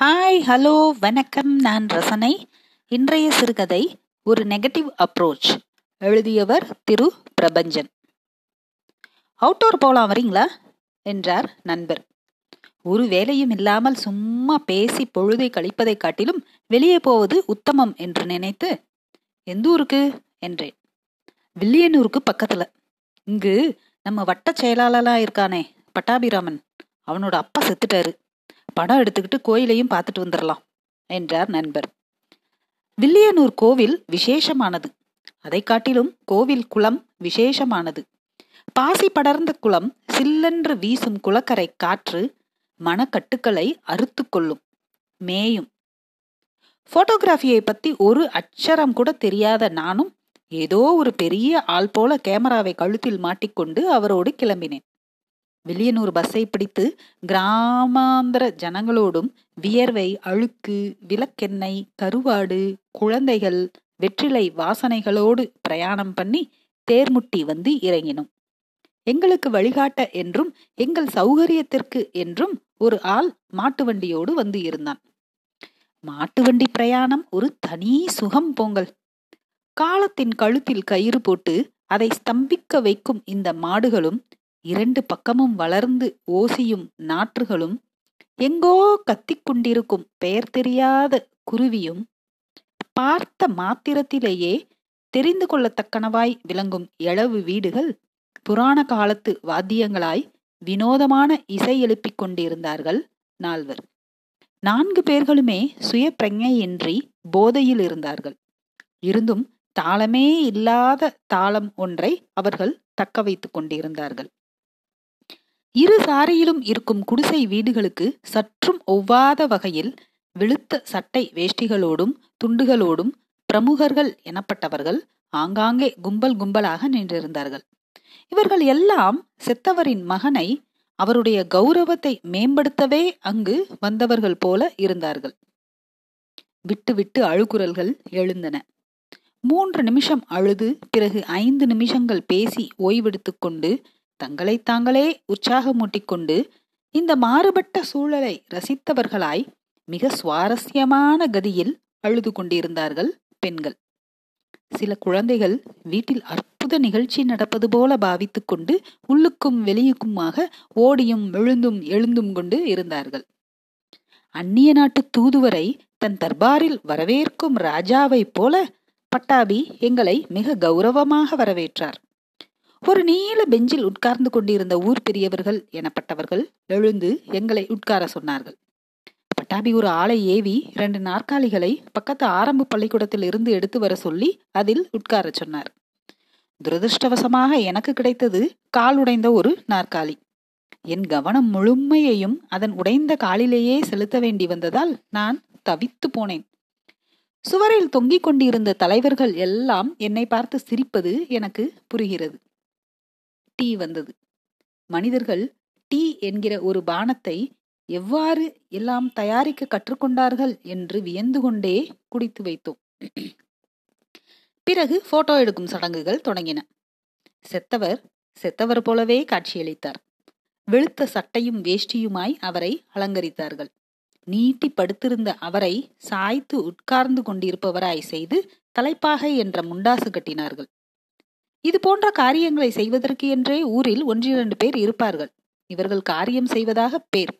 Hi hello வணக்கம் நான் ரசனை. இன்றைய சிறுகதை ஒரு நெகட்டிவ் அப்ரோச் எழுதியவர் திரு பிரபஞ்சன். அவுட்டோர் போலாம் வரீங்களா? என்றார் நண்பர். ஒரு வேலையும் இல்லாமல் சும்மா பேசி பொழுதை கழிப்பதை காட்டிலும் வெளியே போவது உத்தமம் என்று நினைத்து எந்த ஊருக்கு? என்றேன். வில்லியனூருக்கு பக்கத்துல. இங்கு நம்ம வட்ட செயலாளரா இருக்கானே பட்டாபிராமன். அவனோட அப்பா செத்துட்டாரு. படம் எடுத்துக்கிட்டு கோயிலையும் பார்த்துட்டு வந்துடலாம் என்றார் நண்பர். வில்லியனூர் கோவில் விசேஷமானது. அதை காட்டிலும் கோவில் குளம் விசேஷமானது. பாசி படர்ந்த குளம் சில்லென்று வீசும் குளக்கரை காற்று மனக்கட்டுக்களை அறுத்து கொள்ளும் மேயும். போட்டோகிராஃபியை பத்தி ஒரு அச்சரம் கூட தெரியாத நானும் ஏதோ ஒரு பெரிய ஆள் போல கேமராவை கழுத்தில் மாட்டிக்கொண்டு அவரோடு கிளம்பினேன். வில்லியனூர் பஸ்ஸை பிடித்து கிராமாந்திர ஜனங்களோடும் வியர்வை அழுக்கு விளக்கெண்ணெய் கருவாடு குழந்தைகள் வெற்றிலை வாசனைகளோடு பிரயாணம் பண்ணி தேர்முட்டி வந்து இறங்கினோம். எங்களுக்கு வழிகாட்ட என்றும் எங்கள் சௌகரியத்திற்கு என்றும் ஒரு ஆள் மாட்டு வண்டியோடு வந்து இருந்தான். மாட்டு வண்டி பிரயாணம் ஒரு தனி சுகம் பொங்கல். காலத்தின் கழுத்தில் கயிறு போட்டு அதை ஸ்தம்பிக்க வைக்கும் இந்த மாடுகளும் இரண்டு பக்கமும் வளர்ந்து ஓசியும் நாற்றுகளும் எங்கோ கத்திக்கொண்டிருக்கும் பெயர் தெரியாத குருவியும் பார்த்த மாத்திரத்திலேயே தெரிந்து கொள்ளத்தக்கனவாய் விளங்கும் எழவு வீடுகள் புராண காலத்து வாத்தியங்களாய் வினோதமான இசை எழுப்பிக் கொண்டிருந்தார்கள் நால்வர். நான்கு பேர்களுமே சுய பிரஞையின்றி போதையில் இருந்தார்கள். இருந்தும் தாளமே இல்லாத தாளம் ஒன்றை அவர்கள் தக்க வைத்துக் கொண்டிருந்தார்கள். இரு சாரியிலும் இருக்கும் குடிசை வீடுகளுக்கு சற்றும் ஒவ்வாத வகையில் வெளுத்த சட்டை வேஷ்டிகளோடும் துண்டுகளோடும் பிரமுகர்கள் எனப்பட்டவர்கள் ஆங்காங்கே கும்பல் கும்பலாக நின்றிருந்தார்கள். இவர்கள் எல்லாம் செத்தவரின் மகனை அவருடைய கௌரவத்தை மேம்படுத்தவே அங்கு வந்தவர்கள் போல இருந்தார்கள். விட்டு விட்டு அழுகுரல்கள் எழுந்தன. மூன்று நிமிஷம் அழுது பிறகு ஐந்து நிமிஷங்கள் பேசி ஓய்வெடுத்து கொண்டு தங்களை தாங்களே உற்சாகமூட்டிக்கொண்டு இந்த மாறுபட்ட சூழலை ரசித்தவர்களாய் மிக சுவாரஸ்யமான கதியில் அழுது கொண்டிருந்தார்கள் பெண்கள். சில குழந்தைகள் வீட்டில் அற்புத நிகழ்ச்சி நடப்பது போல பாவித்துக் கொண்டு உள்ளுக்கும் வெளியுக்குமாக ஓடியும் விழுந்தும் எழுந்தும் கொண்டு இருந்தார்கள். அந்நிய நாட்டு தூதுவரை தன் தர்பாரில் வரவேற்கும் ராஜாவைப் போல பட்டாபி எங்களை மிக கௌரவமாக வரவேற்றார். ஒரு நீல பெஞ்சில் உட்கார்ந்து கொண்டிருந்த ஊர் பெரியவர்கள் எனப்பட்டவர்கள் எழுந்து எங்களை உட்கார சொன்னார்கள். பட்டாபி ஒரு ஆளை ஏவி இரண்டு நாற்காலிகளை பக்கத்து ஆரம்ப பள்ளிக்கூடத்தில் இருந்து எடுத்து வர சொல்லி அதில் உட்கார சொன்னார். துரதிருஷ்டவசமாக எனக்கு கிடைத்தது கால் உடைந்த ஒரு நாற்காலி. என் கவனம் முழுமையையும் அதன் உடைந்த காலிலேயே செலுத்த வேண்டி வந்ததால் நான் தவித்து போனேன். சுவரில் தொங்கிக் கொண்டிருந்த தலைவர்கள் எல்லாம் என்னை பார்த்து சிரிப்பது எனக்கு புரிகிறது. டீ வந்தது. மனிதர்கள் டீ என்கிற ஒரு பானத்தை எவ்வாறு எல்லாம் தயாரிக்க கற்றுக்கொண்டார்கள் என்று வியந்து கொண்டே குடித்து வைத்தோம். பிறகு போட்டோ எடுக்கும் சடங்குகள் தொடங்கின. செத்தவர் செத்தவர் போலவே காட்சியளித்தார். வெளுத்த சட்டையும் வேஷ்டியுமாய் அவரை அலங்கரித்தார்கள். நீட்டி படுத்திருந்த அவரை சாய்த்து உட்கார்ந்து கொண்டிருப்பவராய் செய்து தலைப்பாகை என்ற முண்டாசு கட்டினார்கள். இது போன்ற காரியங்களை செய்வதற்கு என்றே ஊரில் ஒன்றிரண்டு பேர் இருப்பார்கள். இவர்கள் காரியம் செய்வதாக பேர்.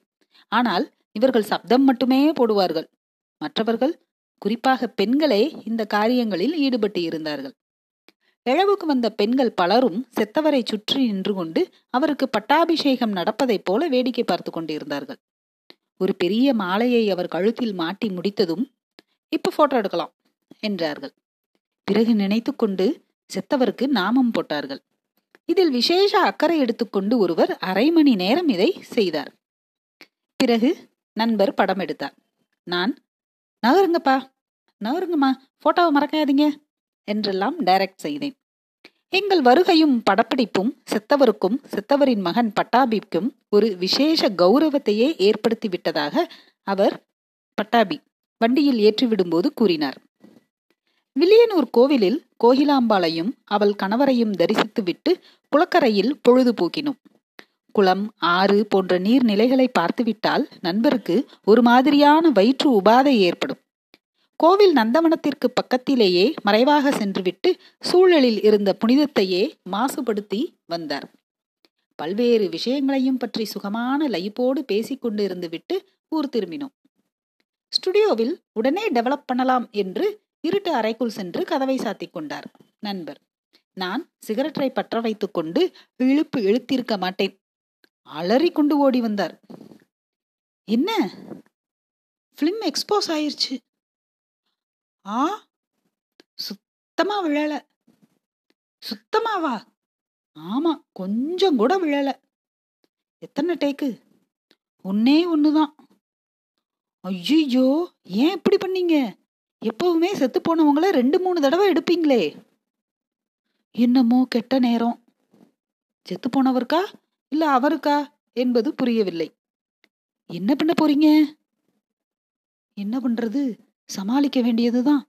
ஆனால் இவர்கள் சப்தம் மட்டுமே போடுவார்கள். மற்றவர்கள் குறிப்பாக பெண்களே இந்த காரியங்களில் ஈடுபட்டு இருந்தார்கள். இழவுக்கு வந்த பெண்கள் பலரும் செத்தவரை சுற்றி நின்று கொண்டு அவருக்கு பட்டாபிஷேகம் நடப்பதைப் போல வேடிக்கை பார்த்து கொண்டிருந்தார்கள். ஒரு பெரிய மாலையை அவர் கழுத்தில் மாட்டி முடித்ததும் இப்ப போட்டோ எடுக்கலாம் என்றார்கள். பிறகு நினைத்து கொண்டு செத்தவருக்கு நாமம் போட்டார்கள். இதில் விசேஷ அக்கறை எடுத்துக்கொண்டு ஒருவர் அரை மணி நேரம் இதை செய்தார். பிறகு நண்பர் படம் எடுத்தார். நான் நகருங்கப்பா நகருங்கம்மா போட்டோவை மறக்காதீங்க என்றெல்லாம் டைரக்ட் செய்தேன். எங்கள் வருகையும் படப்பிடிப்பும் செத்தவருக்கும் செத்தவரின் மகன் பட்டாபிக்கும் ஒரு விசேஷ கௌரவத்தையே ஏற்படுத்தி விட்டதாக அவர் பட்டாபி வண்டியில் ஏற்றிவிடும்போது கூறினார். வில்லியனூர் கோவிலில் கோகிலாம்பாளையும் அவள் கணவரையும் தரிசித்துவிட்டு குளக்கரையில் பொழுது போக்கினோம். குளம் ஆறு போன்ற நீர்நிலைகளை பார்த்துவிட்டால் நண்பருக்கு ஒரு மாதிரியான வயிற்று உபாதை ஏற்படும். கோவில் நந்தவனத்திற்கு பக்கத்திலேயே மறைவாக சென்றுவிட்டு சூழலில் இருந்த புனிதத்தையே மாசுபடுத்தி வந்தார். பல்வேறு விஷயங்களையும் பற்றி சுகமான லைப்போடு பேசிக்கொண்டு இருந்து விட்டு ஊர் திரும்பினோம். ஸ்டுடியோவில் உடனே டெவலப் பண்ணலாம் என்று இருட்டு அறைக்குள் சென்று கதவை சாத்திக் கொண்டார். நண்பர் நான் சிகரெட்டை பற்ற வைத்துக் கொண்டு இழுப்பு இழுத்திருக்க மாட்டேன். அலறி கொண்டு ஓடி வந்தார். என்ன? பிலிம் எக்ஸ்போஸ் ஆயிருச்சு. ஆ? சுத்தமா விழல. சுத்தமாவா? ஆமா கொஞ்சம் கூட விழல. எத்தனை டேக்கு ஒன்னே ஒண்ணுதான். ஐயோ ஏன் இப்படி பண்ணீங்க? எப்பவுமே செத்து போனவங்கள ரெண்டு மூணு தடவை எடுப்பீங்களே. என்னமோ கெட்ட நேரம். செத்து போனவருக்கா? இல்ல அவருக்கா? என்பது புரியவில்லை. என்ன பண்ண போறீங்க? என்ன பண்றது? சமாளிக்க வேண்டியதுதான்.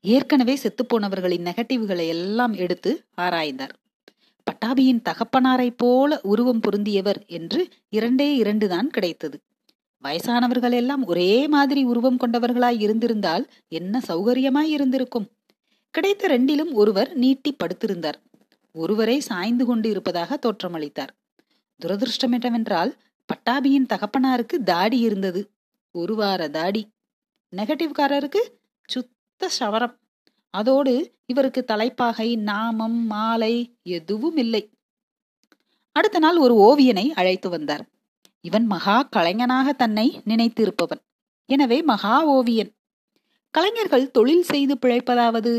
ஏற்கனவே செத்துப்போனவர்களின் நெகட்டிவ்களை எல்லாம் எடுத்து ஆராய்ந்தார். பட்டாபியின் தகப்பனாரை போல உருவம் பொருந்தியவர் என்று இரண்டே இரண்டு தான் கிடைத்தது. வயசானவர்கள் எல்லாம் ஒரே மாதிரி உருவம் கொண்டவர்களாய் இருந்திருந்தால் என்ன சௌகரியமாய் இருந்திருக்கும்? கிடைத்த ரெண்டிலும் ஒருவர் நீட்டி படுத்திருந்தார். ஒருவரை சாய்ந்து கொண்டு இருப்பதாக தோற்றமளித்தார். துரதிருஷ்டம் என்னவென்றால் பட்டாபியின் தகப்பனாருக்கு தாடி இருந்தது. ஒரு வார தாடி. நெகட்டிவ்காரருக்கு சுத்த சவரம். அதோடு இவருக்கு தலைப்பாகை நாமம் மாலை எதுவும் இல்லை. அடுத்த நாள் ஒரு ஓவியனை அழைத்து வந்தார். இவன் மகா கலைஞனாக தன்னை நினைத்திருப்பவன். எனவே மகா ஓவியன். கலைஞர்கள் தொழில் செய்து பிழைப்பதாவது?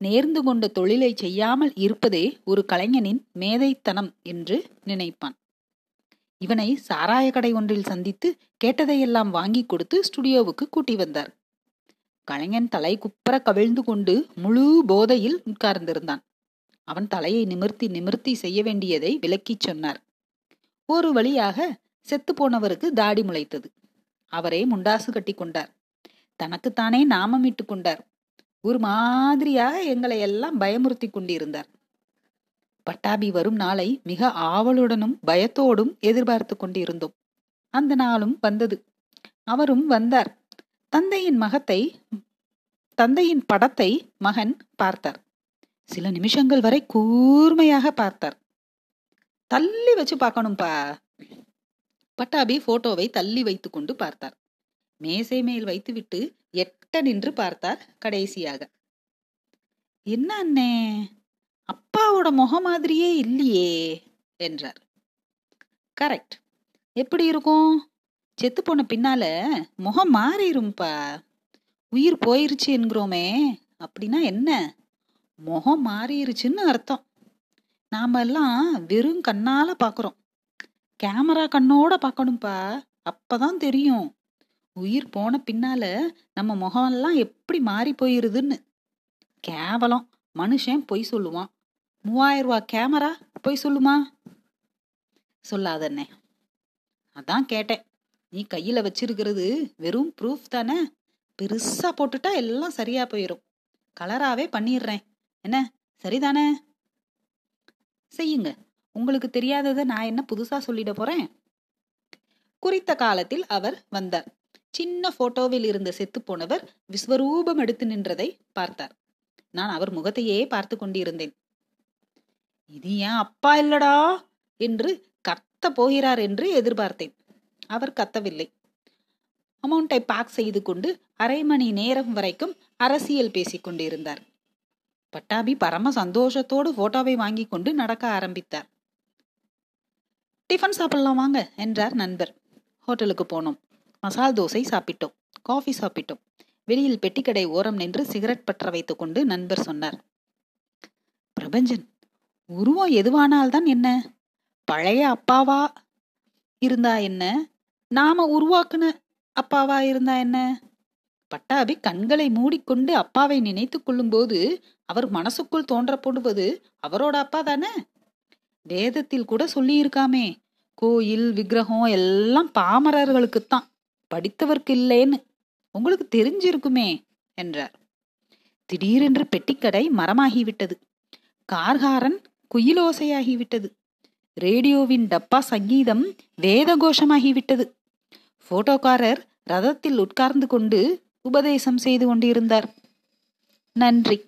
நேர்ந்து கொண்ட தொழிலை செய்யாமல் இருப்பதே ஒரு கலைஞனின் மேதைத்தனம் என்று நினைப்பான். இவனை சாராய கடை ஒன்றில் சந்தித்து கேட்டதையெல்லாம் வாங்கி கொடுத்து ஸ்டுடியோவுக்கு கூட்டி வந்தார். கலைஞன் தலை குப்பர கவிழ்ந்து கொண்டு முழு போதையில் உட்கார்ந்திருந்தான். அவன் தலையை நிமிர்த்தி நிமிர்த்தி செய்ய வேண்டியதை விலக்கிச் சொன்னார். ஒரு வழியாக செத்து போனவருக்கு தாடி முளைத்தது. அவரே முண்டாசு கட்டி கொண்டார். தனக்குத்தானே நாமமிட்டு கொண்டார். ஒரு மாதிரியாக எங்களை எல்லாம் பயமுறுத்தி கொண்டிருந்தார். பட்டாபி வரும் நாளை மிக ஆவலுடனும் பயத்தோடும் எதிர்பார்த்து கொண்டிருந்தோம். அந்த நாளும் வந்தது. அவரும் வந்தார். தந்தையின் மகத்தை தந்தையின் படத்தை மகன் பார்த்தார். சில நிமிஷங்கள் வரை கூர்மையாக பார்த்தார். தள்ளி வச்சு பார்க்கணும்பா. பட்டாபி போட்டோவை தள்ளி வைத்துக்கொண்டு பார்த்தார். மேசை மேல் வைத்துவிட்டு எட்ட நின்று பார்த்தார் கடைசியாக. என்ன அண்ணே? அப்பாவோட முகம் மாதிரியே இல்லையே என்றார். கரெக்ட். எப்படி இருக்கும்? செத்து போன பின்னால முகம் மாறிடும்பா உயிர் போயிருச்சு என்கிறோமே அப்படின்னா என்ன? முகம் மாறிடுச்சுன்னு அர்த்தம். நாம எல்லாம் வெறும் கண்ணால பாக்குறோம். கேமரா கண்ணோட பார்க்கணும்ப்பா அப்பதான் தெரியும். உயிர் போன பின்னால நம்ம முகமெல்லாம் எப்படி மாறி போயிருதுன்னு. கேவலம். மனுஷன் பொய் சொல்லுவான். மூவாயிரம் ரூபா கேமரா பொய் சொல்லுமா? சொல்லாதண்ணே. அதான் கேட்டேன். நீ கையில வச்சிருக்கிறது வெறும் ப்ரூஃப் தானே? பெருசா போட்டுட்டா எல்லாம் சரியா போயிடும் கலராவே பண்ணிடுறேன். என்ன? சரிதானே? செய்யுங்க. உங்களுக்கு தெரியாததை நான் என்ன புதுசா சொல்லிட போறேன்? குறித்த காலத்தில் அவர் வந்தார் சின்ன போட்டோவில் இருந்த செத்து போனவர் விஸ்வரூபம் எடுத்து நின்றதை பார்த்தார். நான் அவர் முகத்தையே பார்த்து கொண்டிருந்தேன். இது ஏன் அப்பா இல்லடா என்று கத்த போகிறார் என்று எதிர்பார்த்தேன். அவர் கத்தவில்லை. அமௌண்டை பேக் செய்து கொண்டு அரை மணி நேரம் வரைக்கும் அரசியல் பேசிக் கொண்டிருந்தார். பட்டாபி பரம சந்தோஷத்தோடு போட்டோவை வாங்கி கொண்டு நடக்க ஆரம்பித்தார். டிஃபன் சாப்பிடலாம் வாங்க என்றார் நண்பர். ஹோட்டலுக்கு போனோம். மசால் தோசை சாப்பிட்டோம். காஃபி சாப்பிட்டோம். வெளியில் பெட்டிக்கடை ஓரம் நின்று சிகரெட் பற்ற வைத்துக் கொண்டு நண்பர் சொன்னார். பிரபஞ்சன் உருவம் எதுவானால்தான் என்ன? பழைய அப்பாவா இருந்தா என்ன? நாம உருவாக்குன அப்பாவா இருந்தா என்ன? பட்டாபி கண்களை மூடிக்கொண்டு அப்பாவை நினைத்துக் கொள்ளும் போது அவர் மனசுக்குள் தோன்றப்படுவது அவரோட அப்பா தானே? வேதத்தில் கூட சொல்லியிருக்காமே. கோயில் விக்கிரகம் எல்லாம் பாமரர்களுக்குத்தான். படித்தவர்க்கு இல்லேன்னு. உங்களுக்கு தெரிஞ்சிருக்குமே என்றார். திடீரென்று பெட்டிக்கடை மரமாகிவிட்டது. கார்காரன் குயிலோசையாகிவிட்டது. ரேடியோவின் டப்பா சங்கீதம் வேத கோஷமாகிவிட்டது போட்டோக்காரர் ரதத்தில் உட்கார்ந்து கொண்டு உபதேசம் செய்து கொண்டிருந்தார். நன்றி.